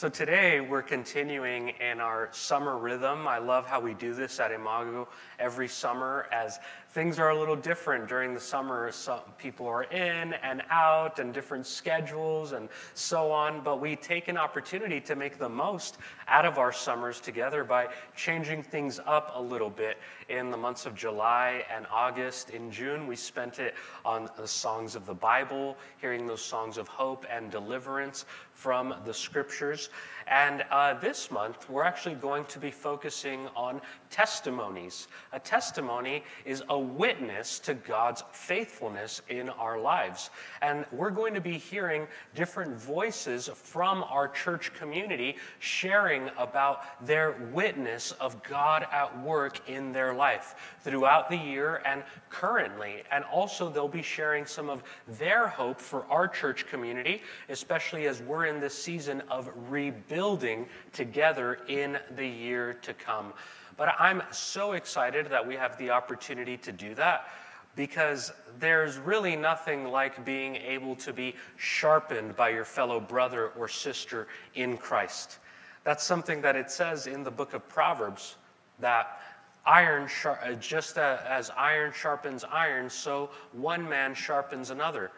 So today we're continuing in our summer rhythm. I love how we do this at Imago every summer as things are a little different during the summer. Some people are in and out and different schedules and so on, but we take an opportunity to make the most out of our summers together by changing things up a little bit. In the months of July and August, in June, we spent it on the songs of the Bible, hearing those songs of hope and deliverance from the scriptures. And uh, this month, we're actually going to be focusing on testimonies. A testimony is a witness to God's faithfulness in our lives. And we're going to be hearing different voices from our church community sharing about their witness of God at work in their life throughout the year and currently. And also, they'll be sharing some of their hope for our church community, especially as we're in this season of rebuilding together in the year to come. But I'm so excited that we have the opportunity to do that because there's really nothing like being able to be sharpened by your fellow brother or sister in Christ. That's something that it says in the book of Proverbs that iron uh, just as iron sharpens iron so one man sharpens another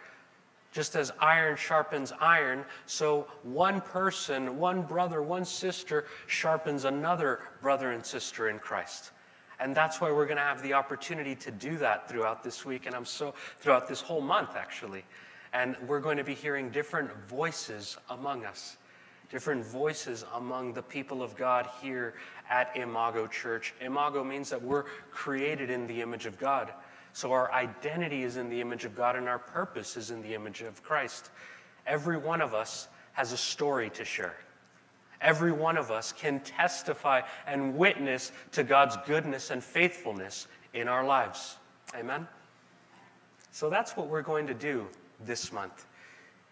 just as iron sharpens iron, so one person, one brother, one sister sharpens another brother and sister in Christ. And that's why we're going to have the opportunity to do that throughout this week, and I'm so, throughout this whole month, actually. And we're going to be hearing different voices among us, different voices among the people of God here at Imago Church. Imago means that we're created in the image of God. So our identity is in the image of God and our purpose is in the image of Christ. Every one of us has a story to share. Every one of us can testify and witness to God's goodness and faithfulness in our lives. Amen? So that's what we're going to do this month.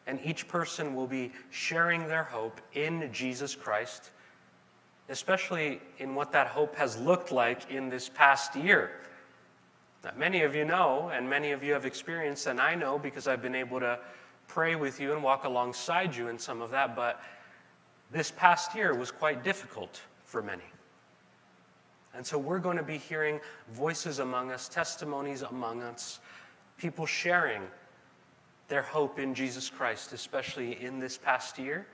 And each person will be sharing their hope in Jesus Christ, especially in what that hope has looked like in this past year that many of you know, and many of you have experienced, and I know because I've been able to pray with you and walk alongside you in some of that, but this past year was quite difficult for many. And so we're going to be hearing voices among us, testimonies among us, people sharing their hope in Jesus Christ, especially in this past year.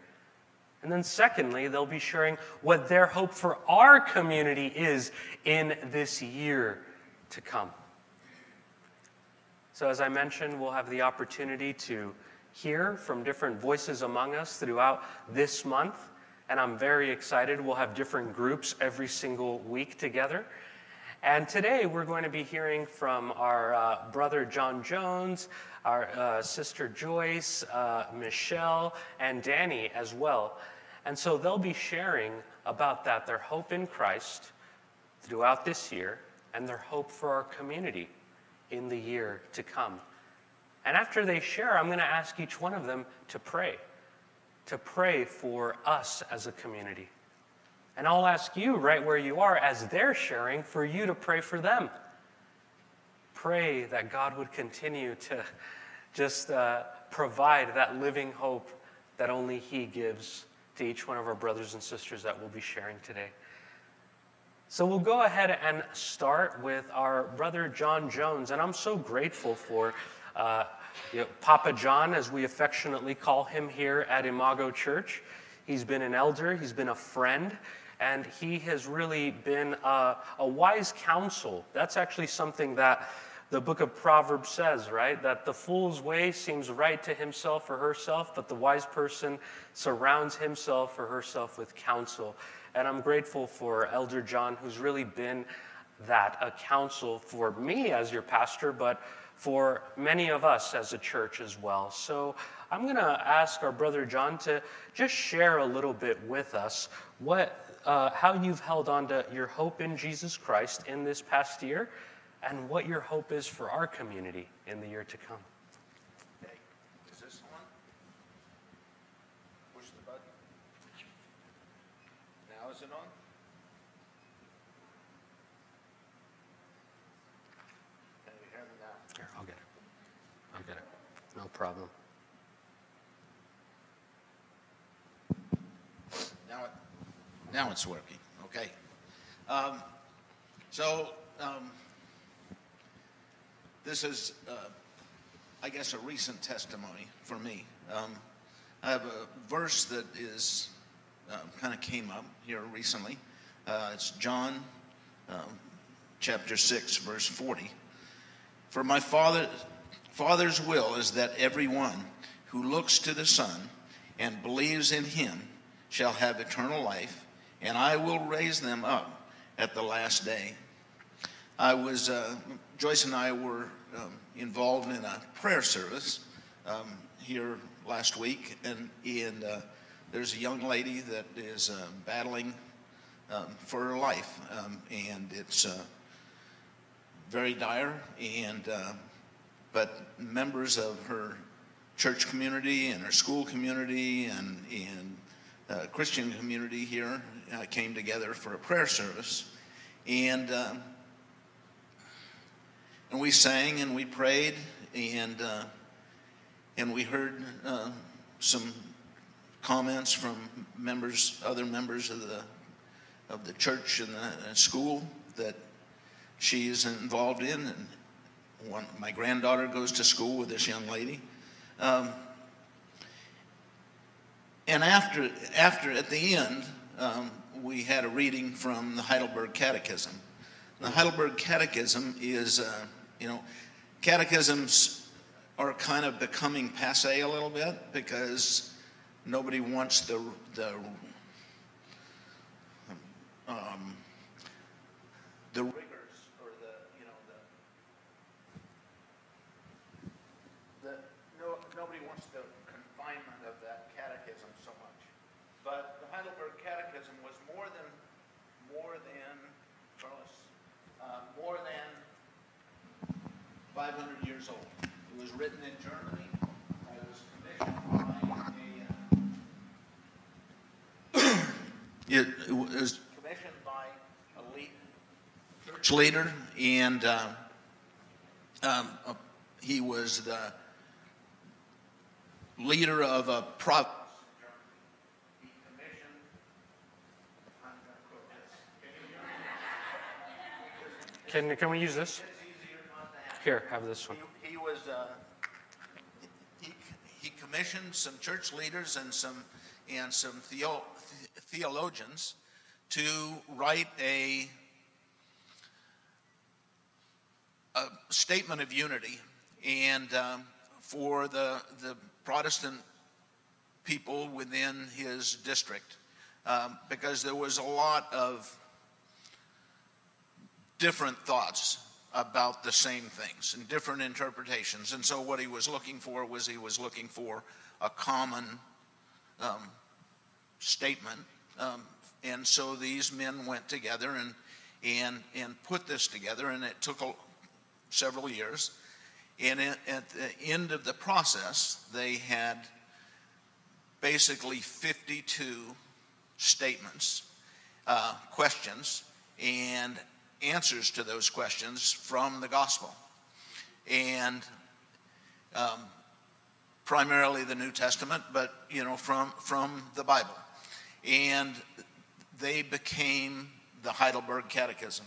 And then, secondly, they'll be sharing what their hope for our community is in this year to come. So, as I mentioned, we'll have the opportunity to hear from different voices among us throughout this month. And I'm very excited. We'll have different groups every single week together. And today we're going to be hearing from our uh, brother John Jones, our uh, sister Joyce, uh, Michelle, and Danny as well. And so they'll be sharing about that, their hope in Christ throughout this year, and their hope for our community in the year to come. And after they share, I'm going to ask each one of them to pray, to pray for us as a community. And I'll ask you, right where you are, as they're sharing, for you to pray for them. Pray that God would continue to just uh, provide that living hope that only He gives to each one of our brothers and sisters that we'll be sharing today. So we'll go ahead and start with our brother John Jones. And I'm so grateful for uh, you know, Papa John, as we affectionately call him here at Imago Church. He's been an elder, he's been a friend, and he has really been a, a wise counsel. That's actually something that the book of Proverbs says, right? That the fool's way seems right to himself or herself, but the wise person surrounds himself or herself with counsel. And I'm grateful for Elder John, who's really been that, a counsel for me as your pastor, but for many of us as a church as well. So I'm going to ask our brother John to just share a little bit with us what, uh, how you've held on to your hope in Jesus Christ in this past year and what your hope is for our community in the year to come. Hey, is this on? Push the button. Now is it on? Can you hear me now? Here, I'll get it. I'll get it. No problem. Now, it, now it's working. Okay. Um, so um, this is, uh, I guess, a recent testimony for me. Um, I have a verse that is uh, kind of came up here recently. Uh, it's John um, chapter 6, verse 40. For my father, Father's will is that everyone who looks to the Son and believes in him shall have eternal life, and I will raise them up at the last day. I was, uh, Joyce and I were um, involved in a prayer service um, here last week, and, and uh, there's a young lady that is uh, battling um, for her life, um, and it's uh, very dire. And uh, but members of her church community and her school community and and uh, Christian community here came together for a prayer service, and um, and we sang and we prayed and uh, and we heard uh, some comments from members, other members of the of the church and the school that she is involved in, and one, my granddaughter goes to school with this young lady. Um, and after, after at the end, um, we had a reading from the Heidelberg Catechism. The Heidelberg Catechism is, uh, you know, catechisms are kind of becoming passe a little bit because nobody wants the, the um, the rigors or the you know the the no nobody wants the confinement of that catechism so much, but the Heidelberg Catechism was more than more than Carlos uh, more than 500 years old. It was written in Germany. It was commissioned by It, it was commissioned by a lead, church leader, and uh, um, uh, he was the leader of a province. Can, can we use this? Here, have this one. He, he was uh, he, commissioned some church leaders and some and some theo, theologians to write a, a statement of unity and um, for the, the Protestant people within his district um, because there was a lot of different thoughts about the same things and different interpretations. And so, what he was looking for was he was looking for a common um, statement. Um, and so these men went together and, and, and put this together, and it took a, several years. And it, at the end of the process, they had basically 52 statements, uh, questions, and answers to those questions from the gospel. And um, primarily the New Testament, but you know from from the Bible and they became the Heidelberg Catechism.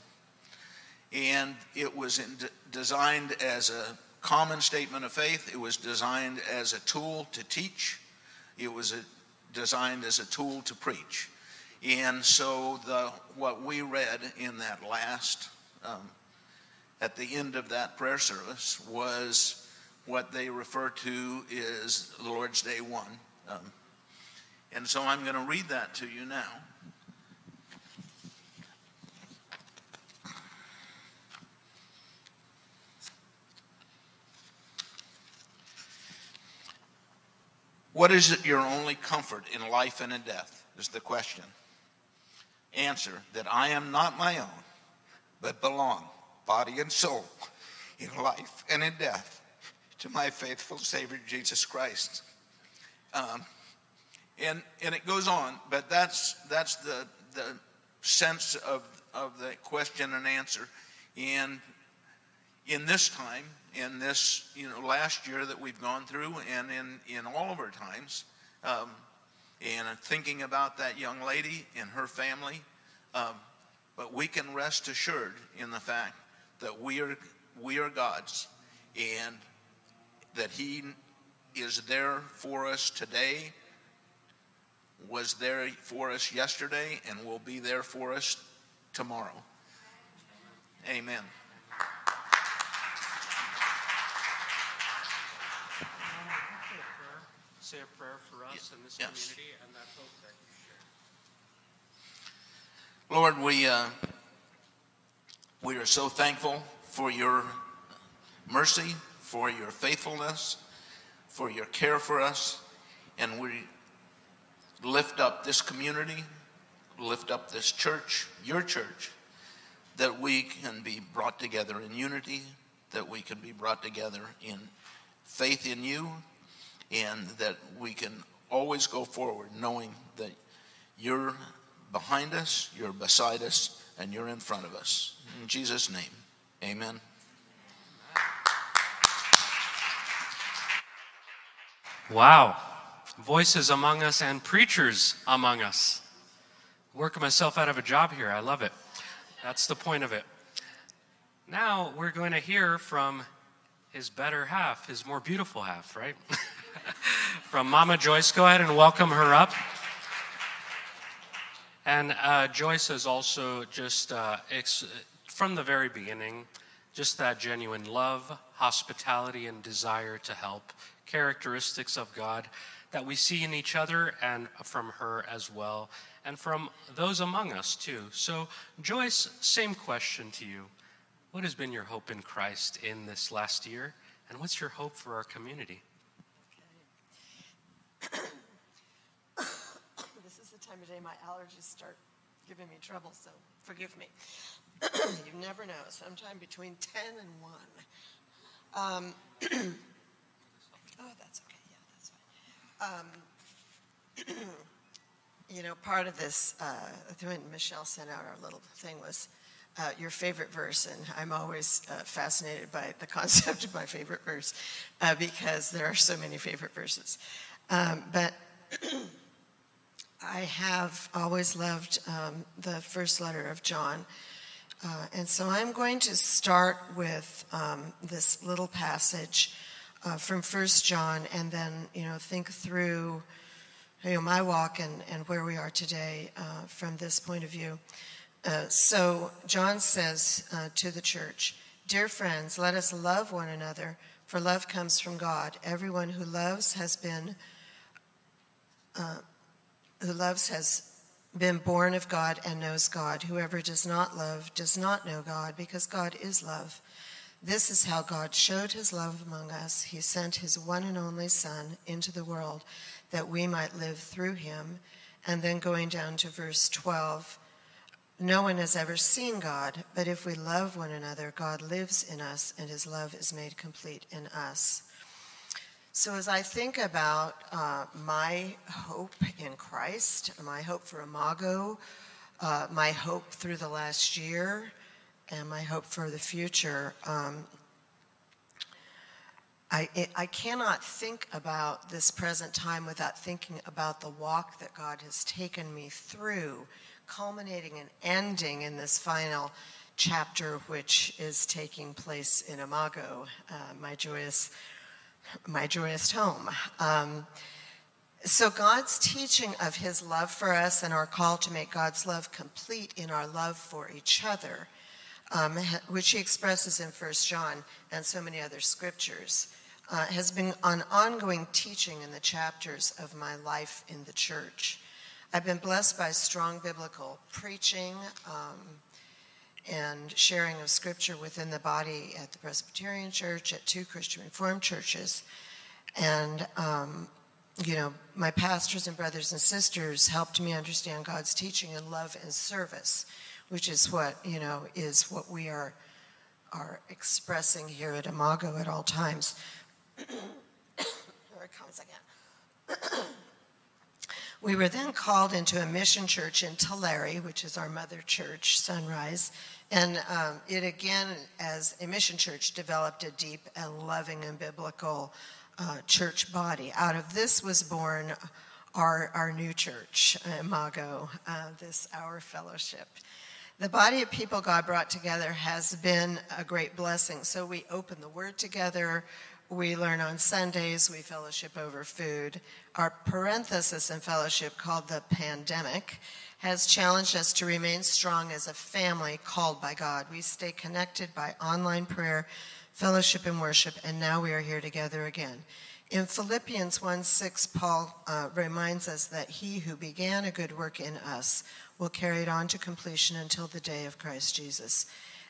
And it was in, designed as a common statement of faith, it was designed as a tool to teach, it was a, designed as a tool to preach. And so, the, what we read in that last, um, at the end of that prayer service, was what they refer to as the Lord's Day 1. Um, and so I'm going to read that to you now. What is it your only comfort in life and in death? Is the question. Answer that I am not my own, but belong, body and soul, in life and in death, to my faithful Savior Jesus Christ. Um, and and it goes on, but that's that's the the sense of of the question and answer. And in this time, in this you know last year that we've gone through, and in in all of our times, um, and thinking about that young lady and her family. Um, but we can rest assured in the fact that we are, we are God's and that He is there for us today, was there for us yesterday, and will be there for us tomorrow. Amen. Say a prayer for us in this Yes. community and that hope that you share. Lord, we, uh, we are so thankful for your mercy, for your faithfulness, for your care for us, and we lift up this community, lift up this church, your church, that we can be brought together in unity, that we can be brought together in faith in you, and that we can always go forward knowing that you're behind us, you're beside us, and you're in front of us. In Jesus' name, amen. Wow. Voices among us and preachers among us. Working myself out of a job here. I love it. That's the point of it. Now we're going to hear from his better half, his more beautiful half, right? from Mama Joyce. Go ahead and welcome her up. And uh, Joyce has also just, uh, ex- from the very beginning, just that genuine love, hospitality, and desire to help, characteristics of God that we see in each other and from her as well, and from those among us too. So, Joyce, same question to you. What has been your hope in Christ in this last year, and what's your hope for our community? This is the time of day my allergies start giving me trouble, so forgive me. you never know, sometime between 10 and 1. Um, oh, that's okay, yeah, that's fine. Um, you know, part of this, uh, when Michelle sent out our little thing was uh, your favorite verse, and I'm always uh, fascinated by the concept of my favorite verse uh, because there are so many favorite verses. Um, but I have always loved um, the first letter of John. Uh, and so I'm going to start with um, this little passage uh, from First John and then, you know, think through you know, my walk and, and where we are today uh, from this point of view. Uh, so John says uh, to the church, Dear friends, let us love one another, for love comes from God. Everyone who loves has been who loves has been born of God and knows God. Whoever does not love does not know God, because God is love. This is how God showed his love among us. He sent his one and only Son into the world that we might live through him. And then going down to verse 12 no one has ever seen God, but if we love one another, God lives in us, and his love is made complete in us. So, as I think about uh, my hope in Christ, my hope for Imago, uh, my hope through the last year, and my hope for the future, um, I, I cannot think about this present time without thinking about the walk that God has taken me through, culminating and ending in this final chapter, which is taking place in Imago, uh, my joyous my joyous home. Um, so, God's teaching of his love for us and our call to make God's love complete in our love for each other, um, which he expresses in First John and so many other scriptures, uh, has been an ongoing teaching in the chapters of my life in the church. I've been blessed by strong biblical preaching. Um, and sharing of scripture within the body at the Presbyterian Church, at two Christian Reformed churches. And, um, you know, my pastors and brothers and sisters helped me understand God's teaching in love and service, which is what, you know, is what we are, are expressing here at Imago at all times. here it comes again. We were then called into a mission church in Tulare, which is our mother church, Sunrise. And um, it again, as a mission church, developed a deep and loving and biblical uh, church body. Out of this was born our, our new church, Imago, uh, this Our Fellowship. The body of people God brought together has been a great blessing. So we open the Word together, we learn on Sundays, we fellowship over food. Our parenthesis in fellowship, called the pandemic, has challenged us to remain strong as a family called by God. We stay connected by online prayer, fellowship, and worship, and now we are here together again. In Philippians 1 6, Paul uh, reminds us that he who began a good work in us will carry it on to completion until the day of Christ Jesus.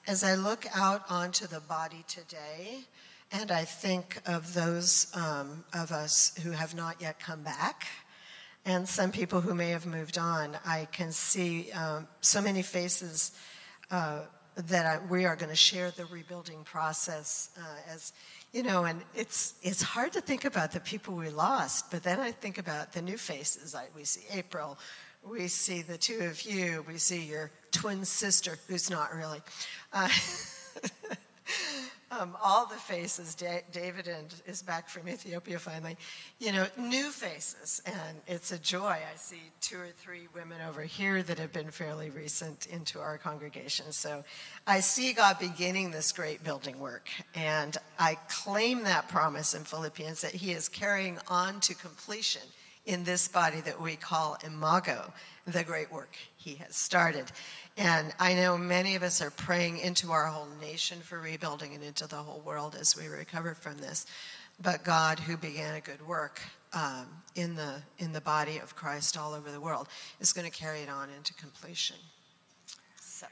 As I look out onto the body today, and I think of those um, of us who have not yet come back, and some people who may have moved on, I can see um, so many faces uh, that I, we are going to share the rebuilding process uh, as you know, and it's it's hard to think about the people we lost, but then I think about the new faces. I, we see April, we see the two of you, we see your twin sister, who's not really. Uh, um, all the faces. Da- David and is back from Ethiopia finally. You know, new faces, and it's a joy. I see two or three women over here that have been fairly recent into our congregation. So I see God beginning this great building work, and I claim that promise in Philippians that He is carrying on to completion in this body that we call Imago, the great work He has started. And I know many of us are praying into our whole nation for rebuilding and into the whole world as we recover from this. But God, who began a good work um, in, the, in the body of Christ all over the world, is going to carry it on into completion. So,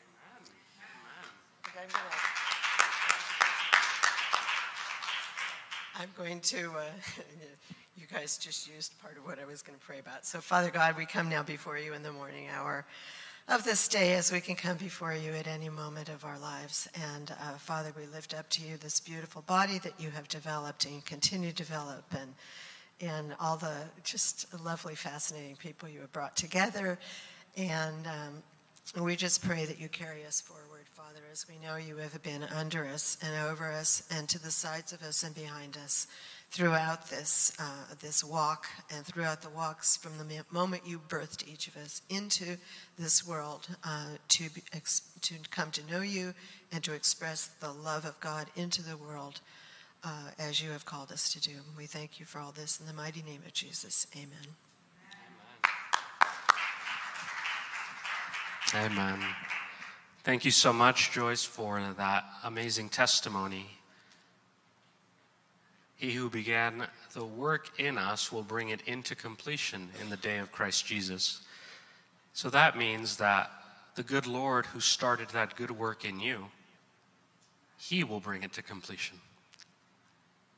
I'm going to, uh, you guys just used part of what I was going to pray about. So, Father God, we come now before you in the morning hour of this day as we can come before you at any moment of our lives. And uh, Father, we lift up to you this beautiful body that you have developed and continue to develop, and and all the just lovely, fascinating people you have brought together. And um, we just pray that you carry us forward, Father, as we know you have been under us and over us and to the sides of us and behind us throughout this, uh, this walk and throughout the walks from the moment you birthed each of us into this world uh, to, be, ex- to come to know you and to express the love of God into the world uh, as you have called us to do. We thank you for all this in the mighty name of Jesus. Amen. Amen. Thank you so much, Joyce, for that amazing testimony. He who began the work in us will bring it into completion in the day of Christ Jesus. So that means that the good Lord who started that good work in you, he will bring it to completion.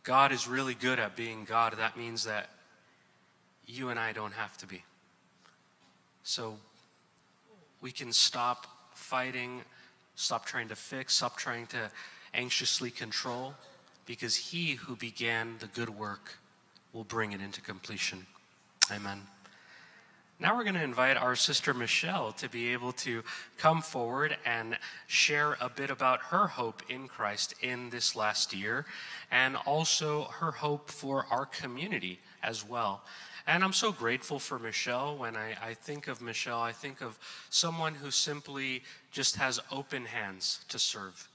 God is really good at being God. That means that you and I don't have to be. So we can stop fighting, stop trying to fix, stop trying to anxiously control because he who began the good work will bring it into completion. Amen. Now we're going to invite our sister Michelle to be able to come forward and share a bit about her hope in Christ in this last year and also her hope for our community as well. And I'm so grateful for Michelle. When I, I, think of Michelle, I think of someone who simply just has open hands to serve.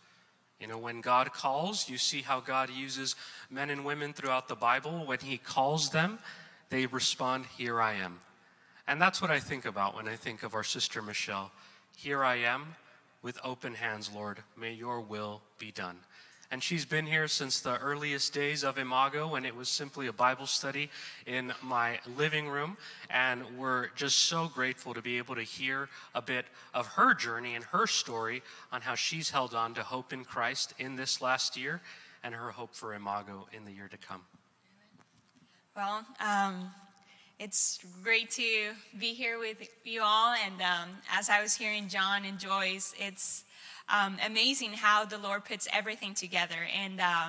You know, when God calls, you see how God uses men and women throughout the Bible. When He calls them, they respond, Here I am. And that's what I think about when I think of our sister Michelle. Here I am with open hands, Lord. May your will be done. And she's been here since the earliest days of Imago when it was simply a Bible study in my living room. And we're just so grateful to be able to hear a bit of her journey and her story on how she's held on to hope in Christ in this last year and her hope for Imago in the year to come. Well, um, it's great to be here with you all. And um, as I was hearing John and Joyce, it's um, amazing how the Lord puts everything together. And uh,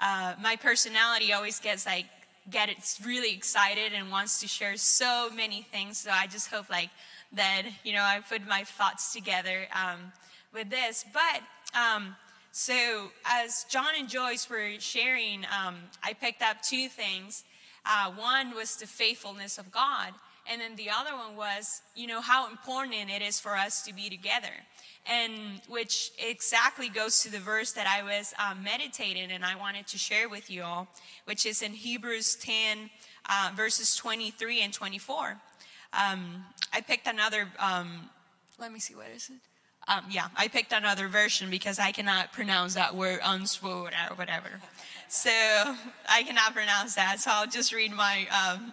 uh, my personality always gets like, get it really excited and wants to share so many things. So I just hope like that, you know, I put my thoughts together um, with this. But um, so as John and Joyce were sharing, um, I picked up two things. Uh, one was the faithfulness of God, and then the other one was, you know, how important it is for us to be together. And which exactly goes to the verse that I was um, meditating and I wanted to share with you all, which is in Hebrews 10, uh, verses 23 and 24. Um, I picked another, um, let me see, what is it? Um, yeah, I picked another version because I cannot pronounce that word, unswood or whatever. So I cannot pronounce that. So I'll just read my um,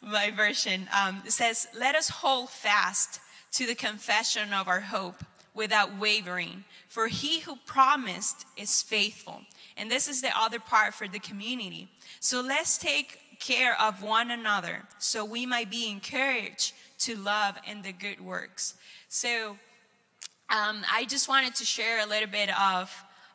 my version. Um, it says, "Let us hold fast to the confession of our hope without wavering, for He who promised is faithful." And this is the other part for the community. So let's take care of one another, so we might be encouraged to love and the good works. So um, I just wanted to share a little bit of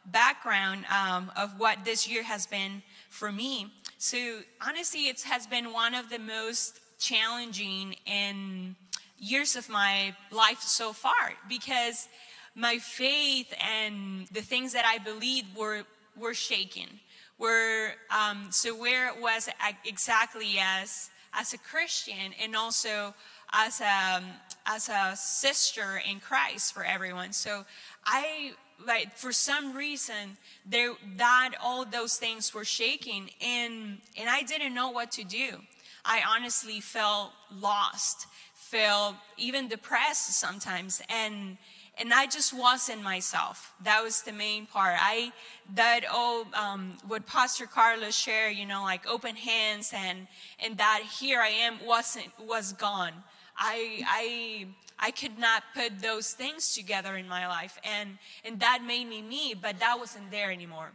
background um, of what this year has been for me. So honestly, it has been one of the most challenging in years of my life so far because my faith and the things that I believed were were shaken. Were um, so where it was exactly as as a Christian and also as a as a sister in Christ for everyone. So I like for some reason there that all those things were shaking and and I didn't know what to do. I honestly felt lost, felt even depressed sometimes and and I just wasn't myself. That was the main part. I that oh um, what Pastor Carlos shared, you know, like open hands and and that here I am wasn't was gone. I, I, I could not put those things together in my life. And, and that made me me, but that wasn't there anymore.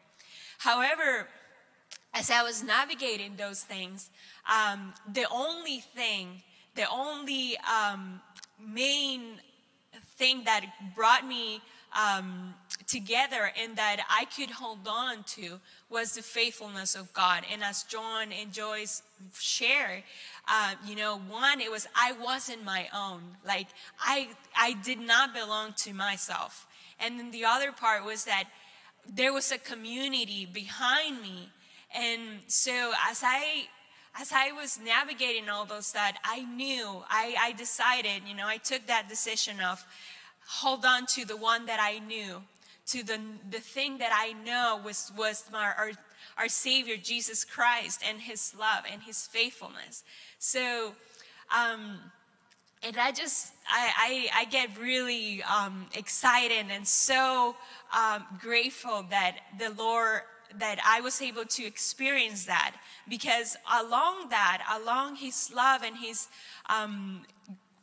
However, as I was navigating those things, um, the only thing, the only um, main thing that brought me um, together and that I could hold on to was the faithfulness of God. And as John and Joyce share, uh, you know, one, it was I wasn't my own. Like I, I did not belong to myself. And then the other part was that there was a community behind me. And so as I as I was navigating all those that I knew, I, I decided, you know, I took that decision of hold on to the one that I knew, to the, the thing that I know was, was my, our, our Savior, Jesus Christ, and His love and His faithfulness. So, um, and I just, I, I, I get really um, excited and so um, grateful that the Lord, that I was able to experience that because along that, along His love and His um,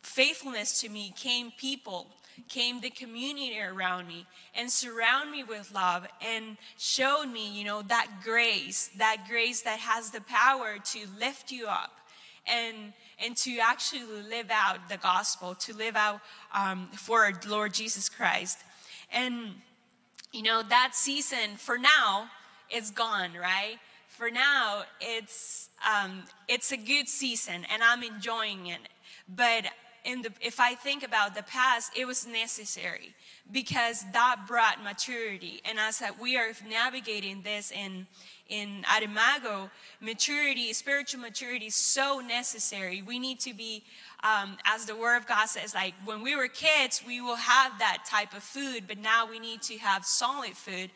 faithfulness to me came people came the community around me and surround me with love and showed me, you know, that grace, that grace that has the power to lift you up and and to actually live out the gospel, to live out um, for Lord Jesus Christ. And you know that season for now is gone, right? For now, it's um, it's a good season, and I'm enjoying it. But in the, if I think about the past, it was necessary because that brought maturity. And as we are navigating this in, in our Imago, maturity, spiritual maturity is so necessary. We need to be, um, as the Word of God says, like when we were kids, we will have that type of food, but now we need to have solid food.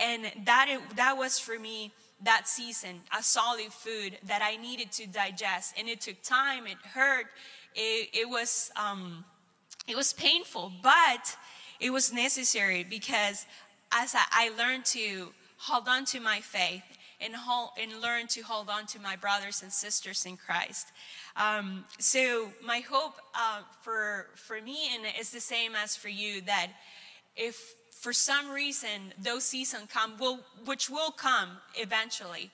And that, that was for me that season, a solid food that I needed to digest. And it took time, it hurt, it, it was um, it was painful, but it was necessary because as I, I learned to hold on to my faith and, hold, and learn to hold on to my brothers and sisters in Christ. Um, so my hope uh, for for me and it's the same as for you that if for some reason those seasons come, will, which will come eventually,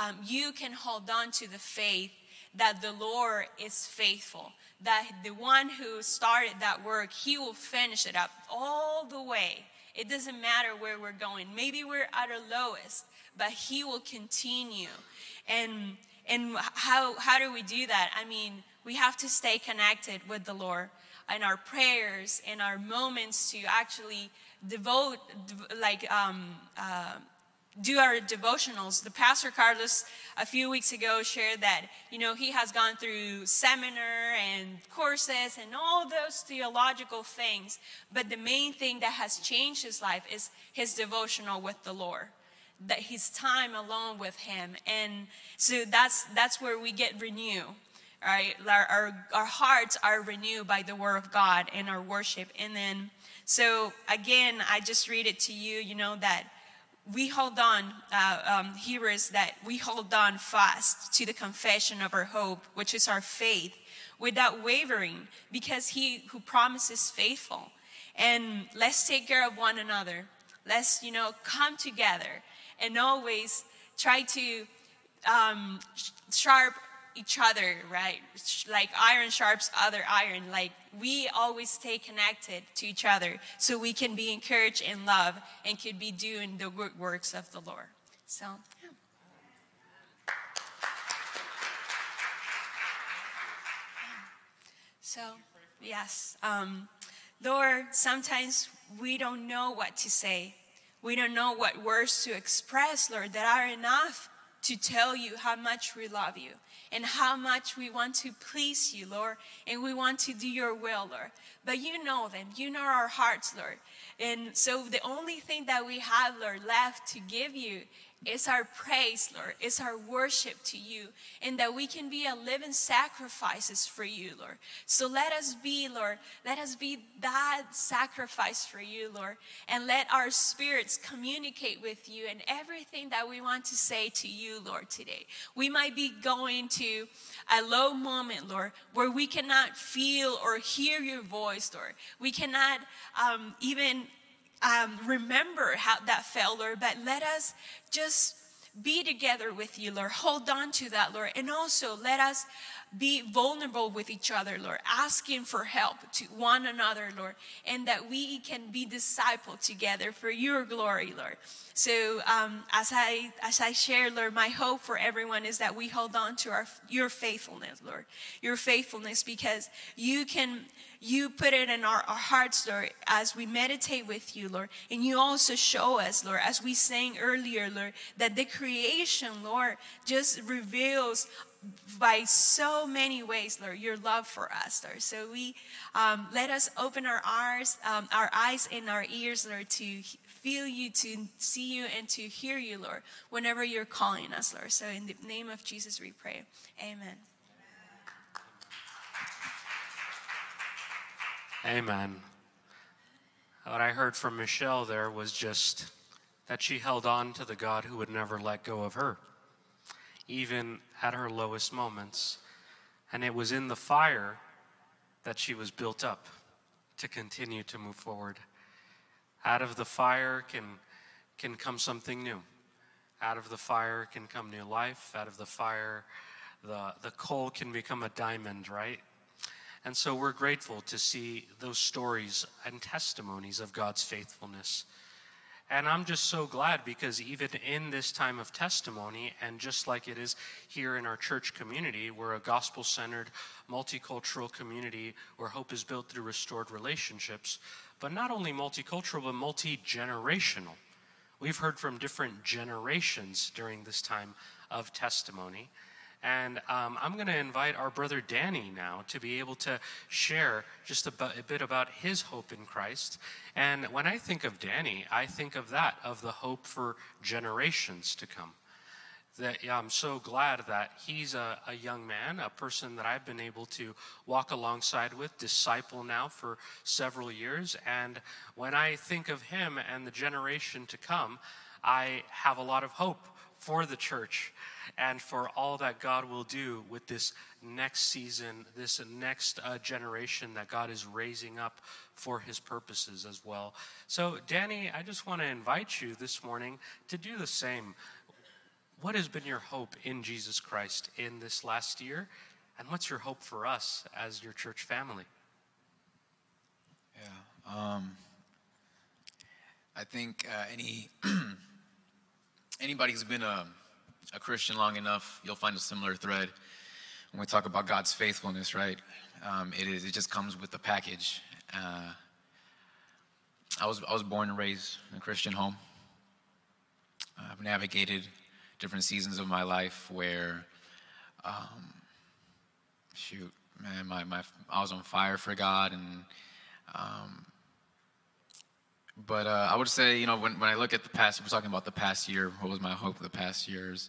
um, you can hold on to the faith that the Lord is faithful, that the one who started that work, he will finish it up all the way. It doesn't matter where we're going. Maybe we're at our lowest, but he will continue. And and how how do we do that? I mean, we have to stay connected with the Lord in our prayers in our moments to actually devote like um, uh, do our devotionals. The pastor Carlos a few weeks ago shared that you know he has gone through seminar and courses and all those theological things, but the main thing that has changed his life is his devotional with the Lord. That his time alone with him, and so that's that's where we get renewed. Right, our, our, our hearts are renewed by the word of God and our worship, and then so again, I just read it to you. You know that we hold on, uh, um, hearers, that we hold on fast to the confession of our hope, which is our faith, without wavering, because he who promises faithful. And let's take care of one another. Let's, you know, come together and always try to um, sharp each other, right? Like iron sharps other iron. Like we always stay connected to each other so we can be encouraged in love and could be doing the good works of the Lord. So, yeah. So, yes. Um, Lord, sometimes we don't know what to say. We don't know what words to express, Lord, that are enough to tell you how much we love you and how much we want to please you, Lord, and we want to do your will, Lord. But you know them, you know our hearts, Lord. And so the only thing that we have, Lord, left to give you it's our praise, Lord. It's our worship to you. And that we can be a living sacrifices for you, Lord. So let us be, Lord, let us be that sacrifice for you, Lord. And let our spirits communicate with you and everything that we want to say to you, Lord, today. We might be going to a low moment, Lord, where we cannot feel or hear your voice, Lord. We cannot um, even um, remember how that felt, Lord, but let us just be together with you, Lord. Hold on to that, Lord. And also let us be vulnerable with each other, Lord, asking for help to one another, Lord, and that we can be discipled together for your glory, Lord. So um, as I as I share, Lord, my hope for everyone is that we hold on to our your faithfulness, Lord, your faithfulness, because you can you put it in our, our hearts, Lord, as we meditate with you, Lord, and you also show us, Lord, as we sang earlier, Lord, that the creation, Lord, just reveals by so many ways, Lord, your love for us, Lord. So we um, let us open our eyes, um, our eyes and our ears, Lord, to feel you, to see you, and to hear you, Lord, whenever you're calling us, Lord. So in the name of Jesus, we pray. Amen. Amen. What I heard from Michelle there was just that she held on to the God who would never let go of her even at her lowest moments. And it was in the fire that she was built up to continue to move forward. Out of the fire can, can come something new. Out of the fire can come new life. Out of the fire, the, the coal can become a diamond, right? And so we're grateful to see those stories and testimonies of God's faithfulness. And I'm just so glad because even in this time of testimony, and just like it is here in our church community, we're a gospel centered, multicultural community where hope is built through restored relationships, but not only multicultural, but multi generational. We've heard from different generations during this time of testimony. And um, I'm going to invite our brother Danny now to be able to share just a, a, bit about his hope in Christ. And when I think of Danny, I think of that, of the hope for generations to come. That yeah, I'm so glad that he's a, a young man, a person that I've been able to walk alongside with, disciple now for several years. And when I think of him and the generation to come, I have a lot of hope for the church and for all that God will do with this next season, this next uh, generation that God is raising up for his purposes as well. So, Danny, I just want to invite you this morning to do the same. What has been your hope in Jesus Christ in this last year? And what's your hope for us as your church family? Yeah. Um, I think uh, any anybody who's been a a Christian long enough, you'll find a similar thread when we talk about God's faithfulness, right? Um, it is. It just comes with the package. Uh, I was I was born and raised in a Christian home. I've navigated different seasons of my life where, um, shoot, man, my, my, I was on fire for God. And, um, but uh, I would say, you know, when, when I look at the past, we're talking about the past year, what was my hope the past years?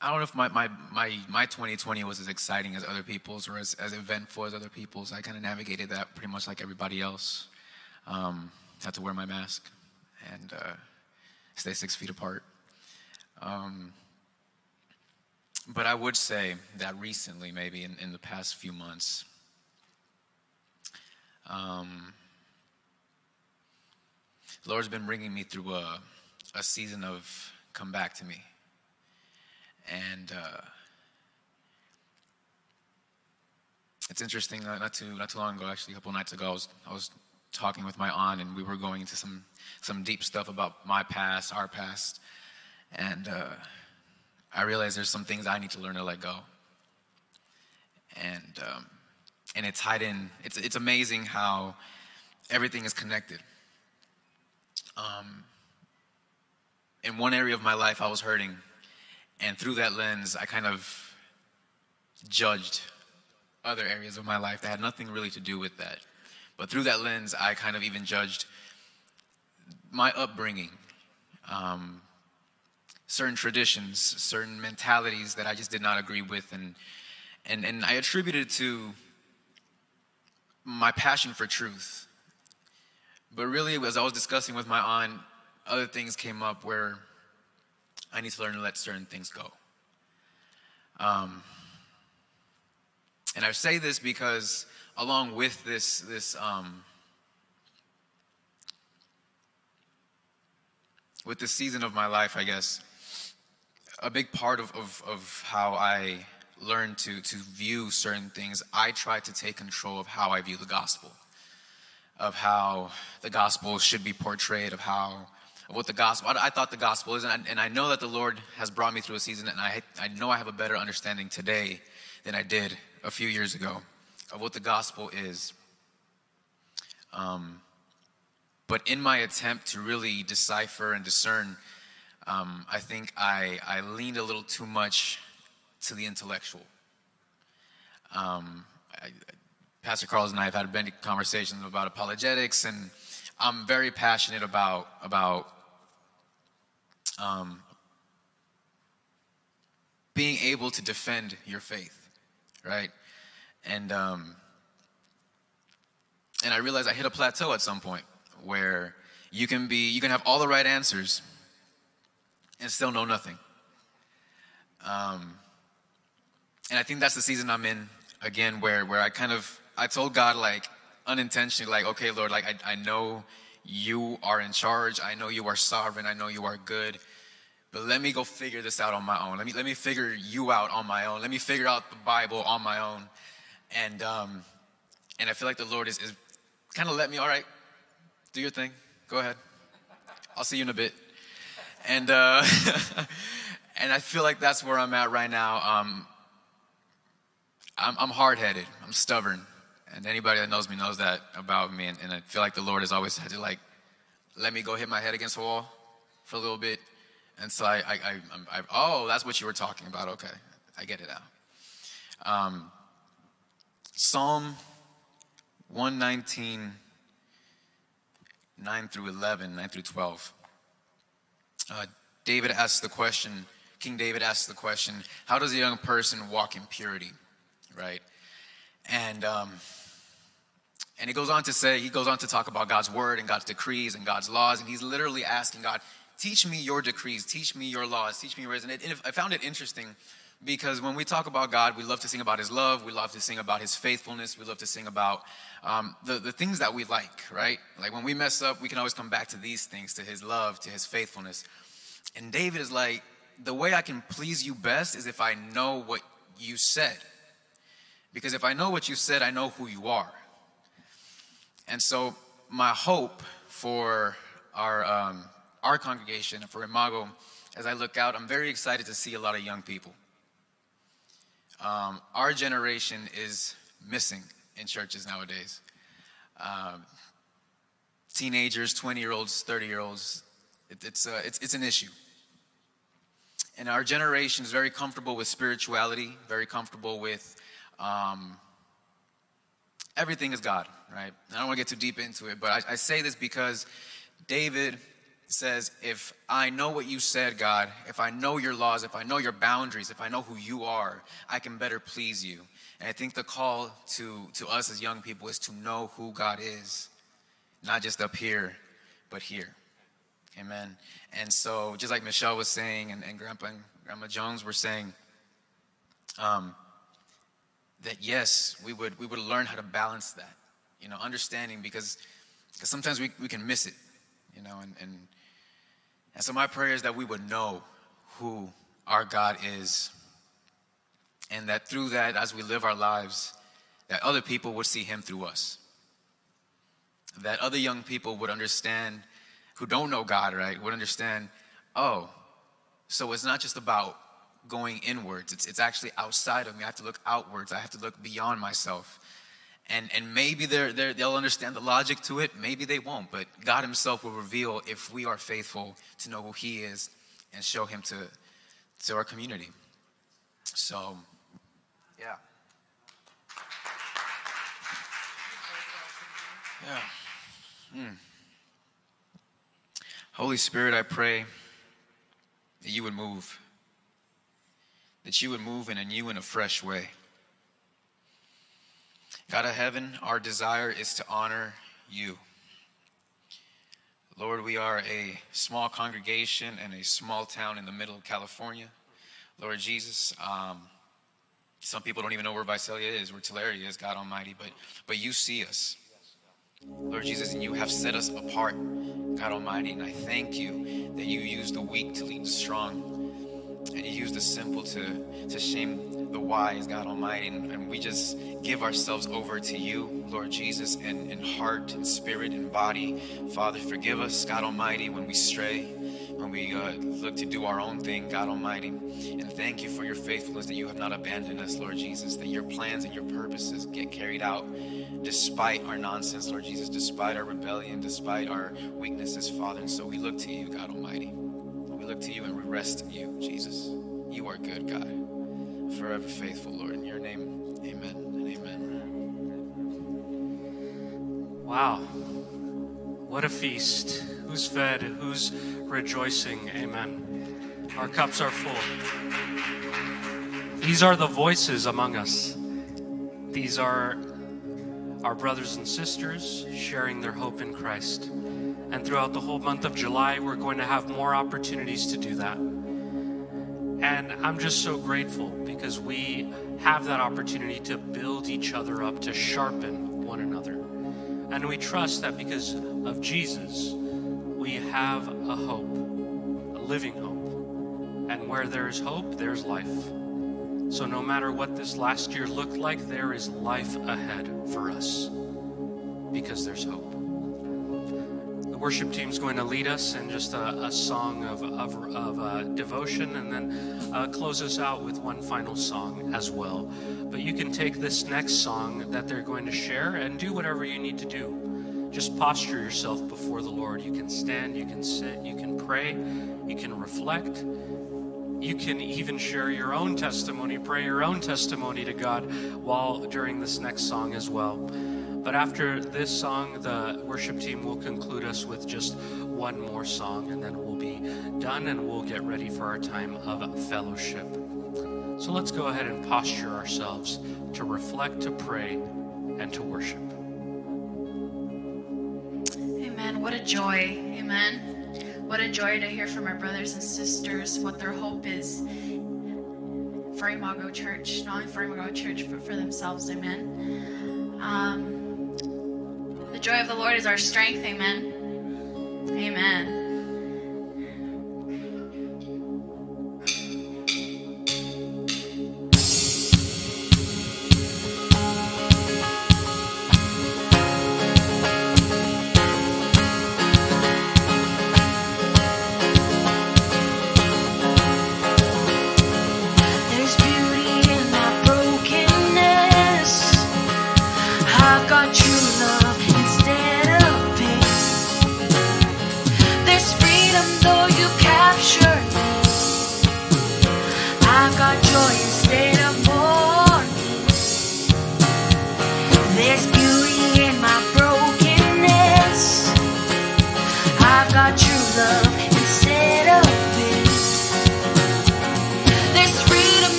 I don't know if my, my, my, my 2020 was as exciting as other people's or as, as eventful as other people's. I kind of navigated that pretty much like everybody else. Um, had to wear my mask and uh, stay six feet apart. Um, but I would say that recently, maybe in, in the past few months, um, the Lord's been bringing me through a, a season of come back to me. And uh, it's interesting. Not too not too long ago, actually, a couple nights ago, I was I was talking with my aunt, and we were going into some some deep stuff about my past, our past, and uh, I realized there's some things I need to learn to let go. And um, and it's tied in. It's it's amazing how everything is connected. Um, in one area of my life, I was hurting and through that lens, I kind of judged other areas of my life that had nothing really to do with that. But through that lens, I kind of even judged my upbringing, um, certain traditions, certain mentalities that I just did not agree with, and and and I attributed it to my passion for truth. But really, as I was discussing with my aunt, other things came up where I need to learn to let certain things go. Um, and I say this because, along with this, this um, with this season of my life, I guess, a big part of, of, of how I learned to, to view certain things, I try to take control of how I view the gospel, of how the gospel should be portrayed, of how of what the gospel, I, I thought the gospel is, and I, and I, know that the Lord has brought me through a season, and I, I know I have a better understanding today than I did a few years ago of what the gospel is. Um, but in my attempt to really decipher and discern, um, I think I, I leaned a little too much to the intellectual. Um, I, Pastor Carlos and I have had many conversations about apologetics, and I'm very passionate about about um, being able to defend your faith, right? And um, and I realized I hit a plateau at some point where you can be you can have all the right answers and still know nothing. Um, and I think that's the season I'm in again, where where I kind of I told God like unintentionally, like, okay, Lord, like I, I know you are in charge. I know you are sovereign. I know you are good. But let me go figure this out on my own. Let me let me figure you out on my own. Let me figure out the Bible on my own. And um, and I feel like the Lord is, is kind of let me, all right, do your thing. Go ahead. I'll see you in a bit. And uh, and I feel like that's where I'm at right now. Um, I'm, I'm hard headed. I'm stubborn. And anybody that knows me knows that about me. And, and I feel like the Lord has always had to like, let me go hit my head against the wall for a little bit. And so I, I, I, I oh, that's what you were talking about. Okay, I get it now. Um, Psalm 119, 9 through 11, 9 through 12. Uh, David asks the question, King David asks the question, how does a young person walk in purity? Right? And um, and he goes on to say, he goes on to talk about God's word and God's decrees and God's laws. And he's literally asking God, teach me your decrees, teach me your laws, teach me your ways. And, it, I found it interesting because when we talk about God, we love to sing about his love, we love to sing about his faithfulness, we love to sing about um, the, the things that we like, right? Like when we mess up, we can always come back to these things, to his love, to his faithfulness. And David is like, the way I can please you best is if I know what you said. Because if I know what you said, I know who you are. And so, my hope for our, um, our congregation, for Imago, as I look out, I'm very excited to see a lot of young people. Um, our generation is missing in churches nowadays. Um, teenagers, 20 year olds, 30 year olds. It, it's, uh, it's, it's an issue. And our generation is very comfortable with spirituality, very comfortable with um, everything is God, right? I don't want to get too deep into it, but I, I say this because David says, If I know what you said, God, if I know your laws, if I know your boundaries, if I know who you are, I can better please you. And I think the call to, to us as young people is to know who God is, not just up here, but here. Amen. And so, just like Michelle was saying, and, and Grandpa and Grandma Jones were saying, um, that yes, we would we would learn how to balance that, you know, understanding because because sometimes we, we can miss it, you know, and, and and so my prayer is that we would know who our God is, and that through that, as we live our lives, that other people would see Him through us. That other young people would understand who don't know God, right, would understand, oh, so it's not just about going inwards, it's, it's actually outside of me. I have to look outwards, I have to look beyond myself. And, and maybe they're, they're, they'll understand the logic to it, maybe they won't, but God Himself will reveal if we are faithful to know who He is and show Him to, to our community. So, yeah. Yeah. Hmm. Holy Spirit, I pray that you would move, that you would move in a new and a fresh way. God of heaven, our desire is to honor you. Lord, we are a small congregation in a small town in the middle of California. Lord Jesus, um, some people don't even know where Visalia is, where Tulare is, God Almighty, but, but you see us. Lord Jesus, and you have set us apart, God Almighty. And I thank you that you use the weak to lead the strong. And you use the simple to, to shame the wise, God Almighty. And, and we just give ourselves over to you, Lord Jesus, in, in heart and spirit and body. Father, forgive us, God Almighty, when we stray, when we uh, look to do our own thing, God Almighty. And thank you for your faithfulness that you have not abandoned us, Lord Jesus, that your plans and your purposes get carried out despite our nonsense, Lord Jesus, despite our rebellion, despite our weaknesses, Father. And so we look to you, God Almighty. We look to you and we rest in you, Jesus. You are good, God. Forever faithful, Lord. In your name, amen and amen. Wow. What a feast. Who's fed? Who's rejoicing? Amen. Our cups are full. These are the voices among us. These are our brothers and sisters sharing their hope in Christ. And throughout the whole month of July, we're going to have more opportunities to do that. And I'm just so grateful because we have that opportunity to build each other up, to sharpen one another. And we trust that because of Jesus, we have a hope, a living hope. And where there's hope, there's life. So no matter what this last year looked like, there is life ahead for us because there's hope. The worship team is going to lead us in just a, a song of, of, of uh, devotion and then uh, close us out with one final song as well. But you can take this next song that they're going to share and do whatever you need to do. Just posture yourself before the Lord. You can stand, you can sit, you can pray, you can reflect you can even share your own testimony, pray your own testimony to God while during this next song as well. But after this song, the worship team will conclude us with just one more song, and then we'll be done and we'll get ready for our time of fellowship. So let's go ahead and posture ourselves to reflect, to pray, and to worship. Amen. What a joy. Amen. What a joy to hear from our brothers and sisters what their hope is for Imago Church, not only for Imago Church, but for themselves. Amen. Um, joy of the Lord is our strength. Amen. Amen.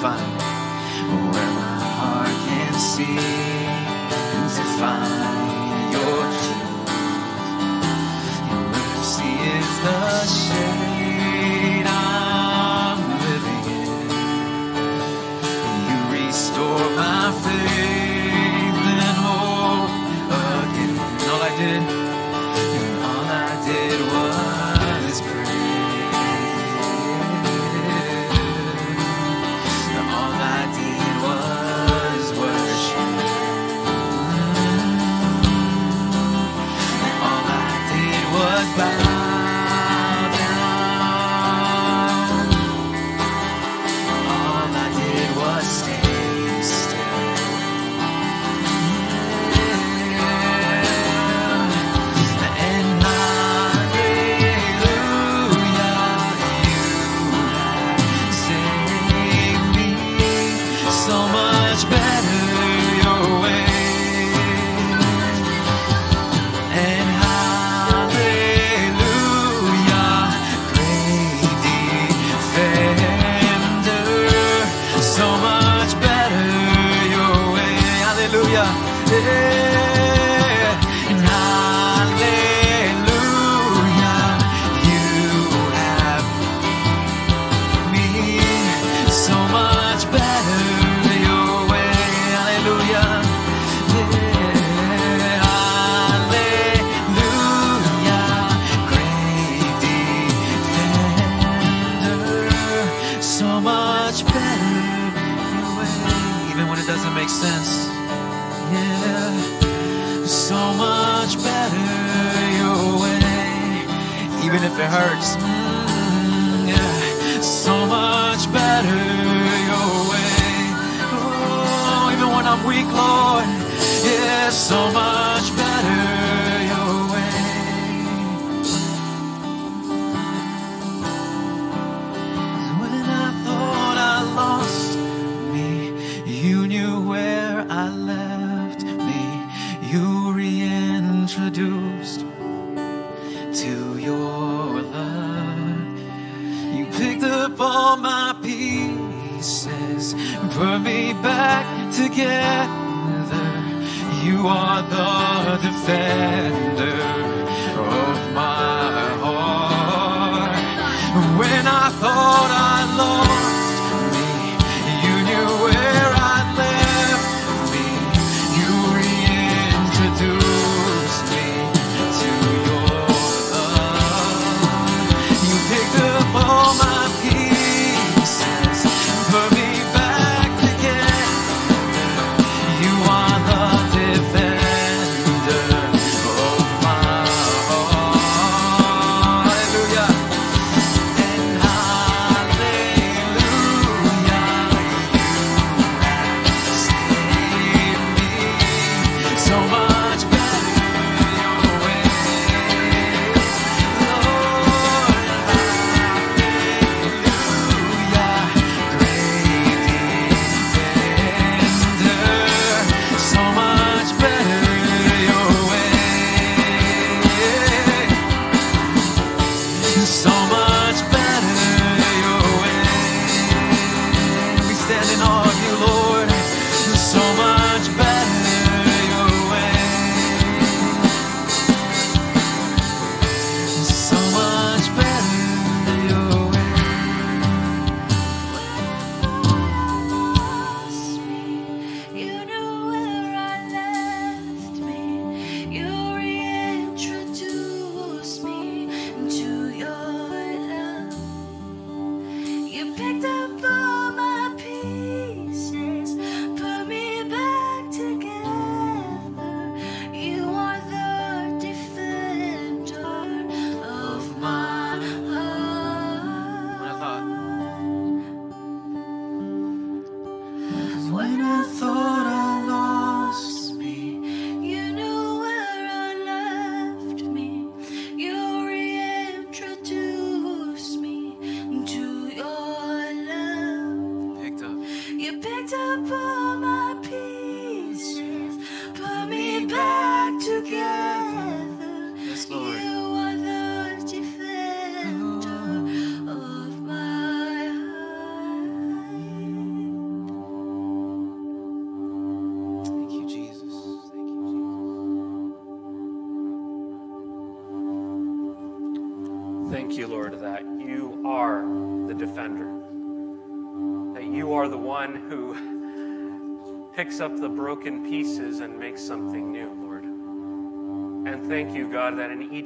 find where my heart can see. if it hurts. Mm, yeah, so much better your way. Oh, even when I'm weak, Lord, yeah, so much better. Together. You are the defender of my heart. When I thought I lost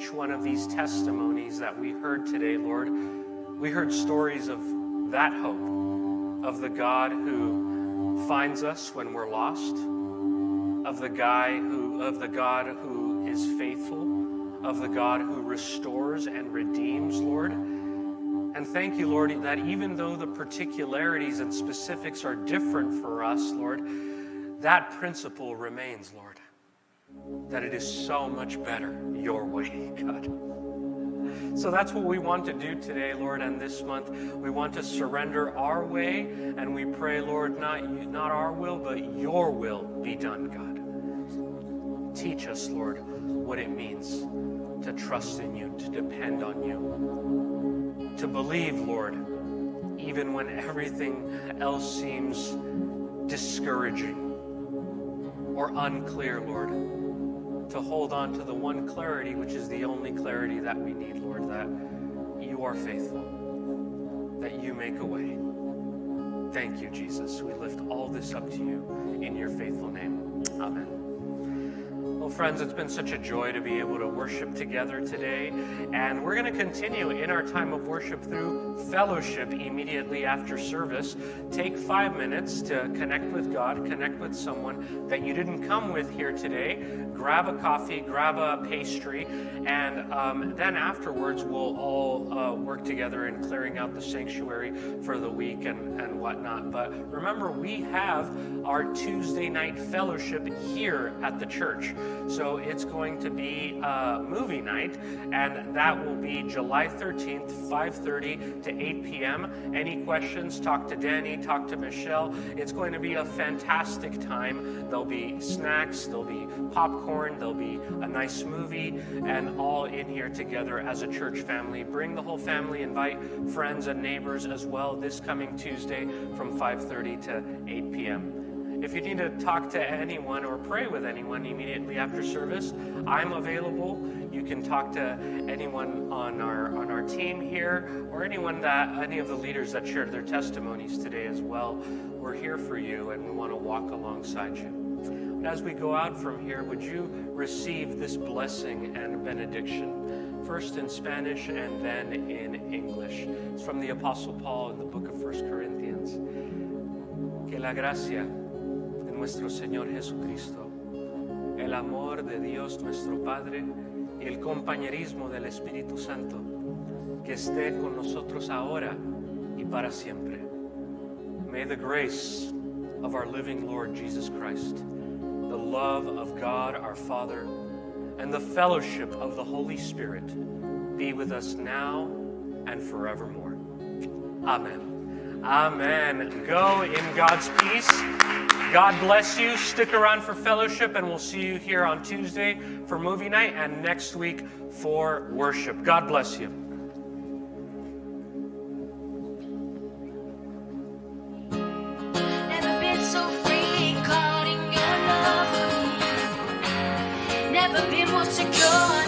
each one of these testimonies that we heard today, Lord, we heard stories of that hope, of the God who finds us when we're lost, of the guy who of the God who is faithful, of the God who restores and redeems, Lord. And thank you, Lord, that even though the particularities and specifics are different for us, Lord, that principle remains, Lord. That it is so much better your way, God. So that's what we want to do today, Lord, and this month. We want to surrender our way, and we pray, Lord, not, not our will, but your will be done, God. Teach us, Lord, what it means to trust in you, to depend on you, to believe, Lord, even when everything else seems discouraging or unclear, Lord to hold on to the one clarity, which is the only clarity that we need, Lord, that you are faithful, that you make a way. Thank you, Jesus. We lift all this up to you in your faithful name. Amen. Well, friends, it's been such a joy to be able to worship together today. And we're going to continue in our time of worship through fellowship immediately after service. Take five minutes to connect with God, connect with someone that you didn't come with here today. Grab a coffee, grab a pastry, and um, then afterwards we'll all uh, work together in clearing out the sanctuary for the week and, and whatnot. But remember, we have our Tuesday night fellowship here at the church. So it's going to be a movie night, and that will be July 13th, 5:30 to 8 p.m. Any questions? Talk to Danny. Talk to Michelle. It's going to be a fantastic time. There'll be snacks. There'll be popcorn. There'll be a nice movie, and all in here together as a church family. Bring the whole family. Invite friends and neighbors as well. This coming Tuesday from 5:30 to 8 p.m. If you need to talk to anyone or pray with anyone immediately after service, I'm available. You can talk to anyone on our on our team here or anyone that any of the leaders that shared their testimonies today as well. We're here for you and we want to walk alongside you. And as we go out from here, would you receive this blessing and benediction? First in Spanish and then in English. It's from the Apostle Paul in the book of 1 Corinthians. Que la gracia nuestro Señor Jesucristo, el amor de Dios nuestro Padre y el compañerismo del Espíritu Santo, que esté con nosotros ahora y para siempre. May the grace of our living Lord Jesus Christ, the love of God our Father, and the fellowship of the Holy Spirit be with us now and forevermore. Amen. Amen. Go in God's peace. God bless you. Stick around for fellowship, and we'll see you here on Tuesday for movie night and next week for worship. God bless you. Never been so free, caught your love. Never been more secure.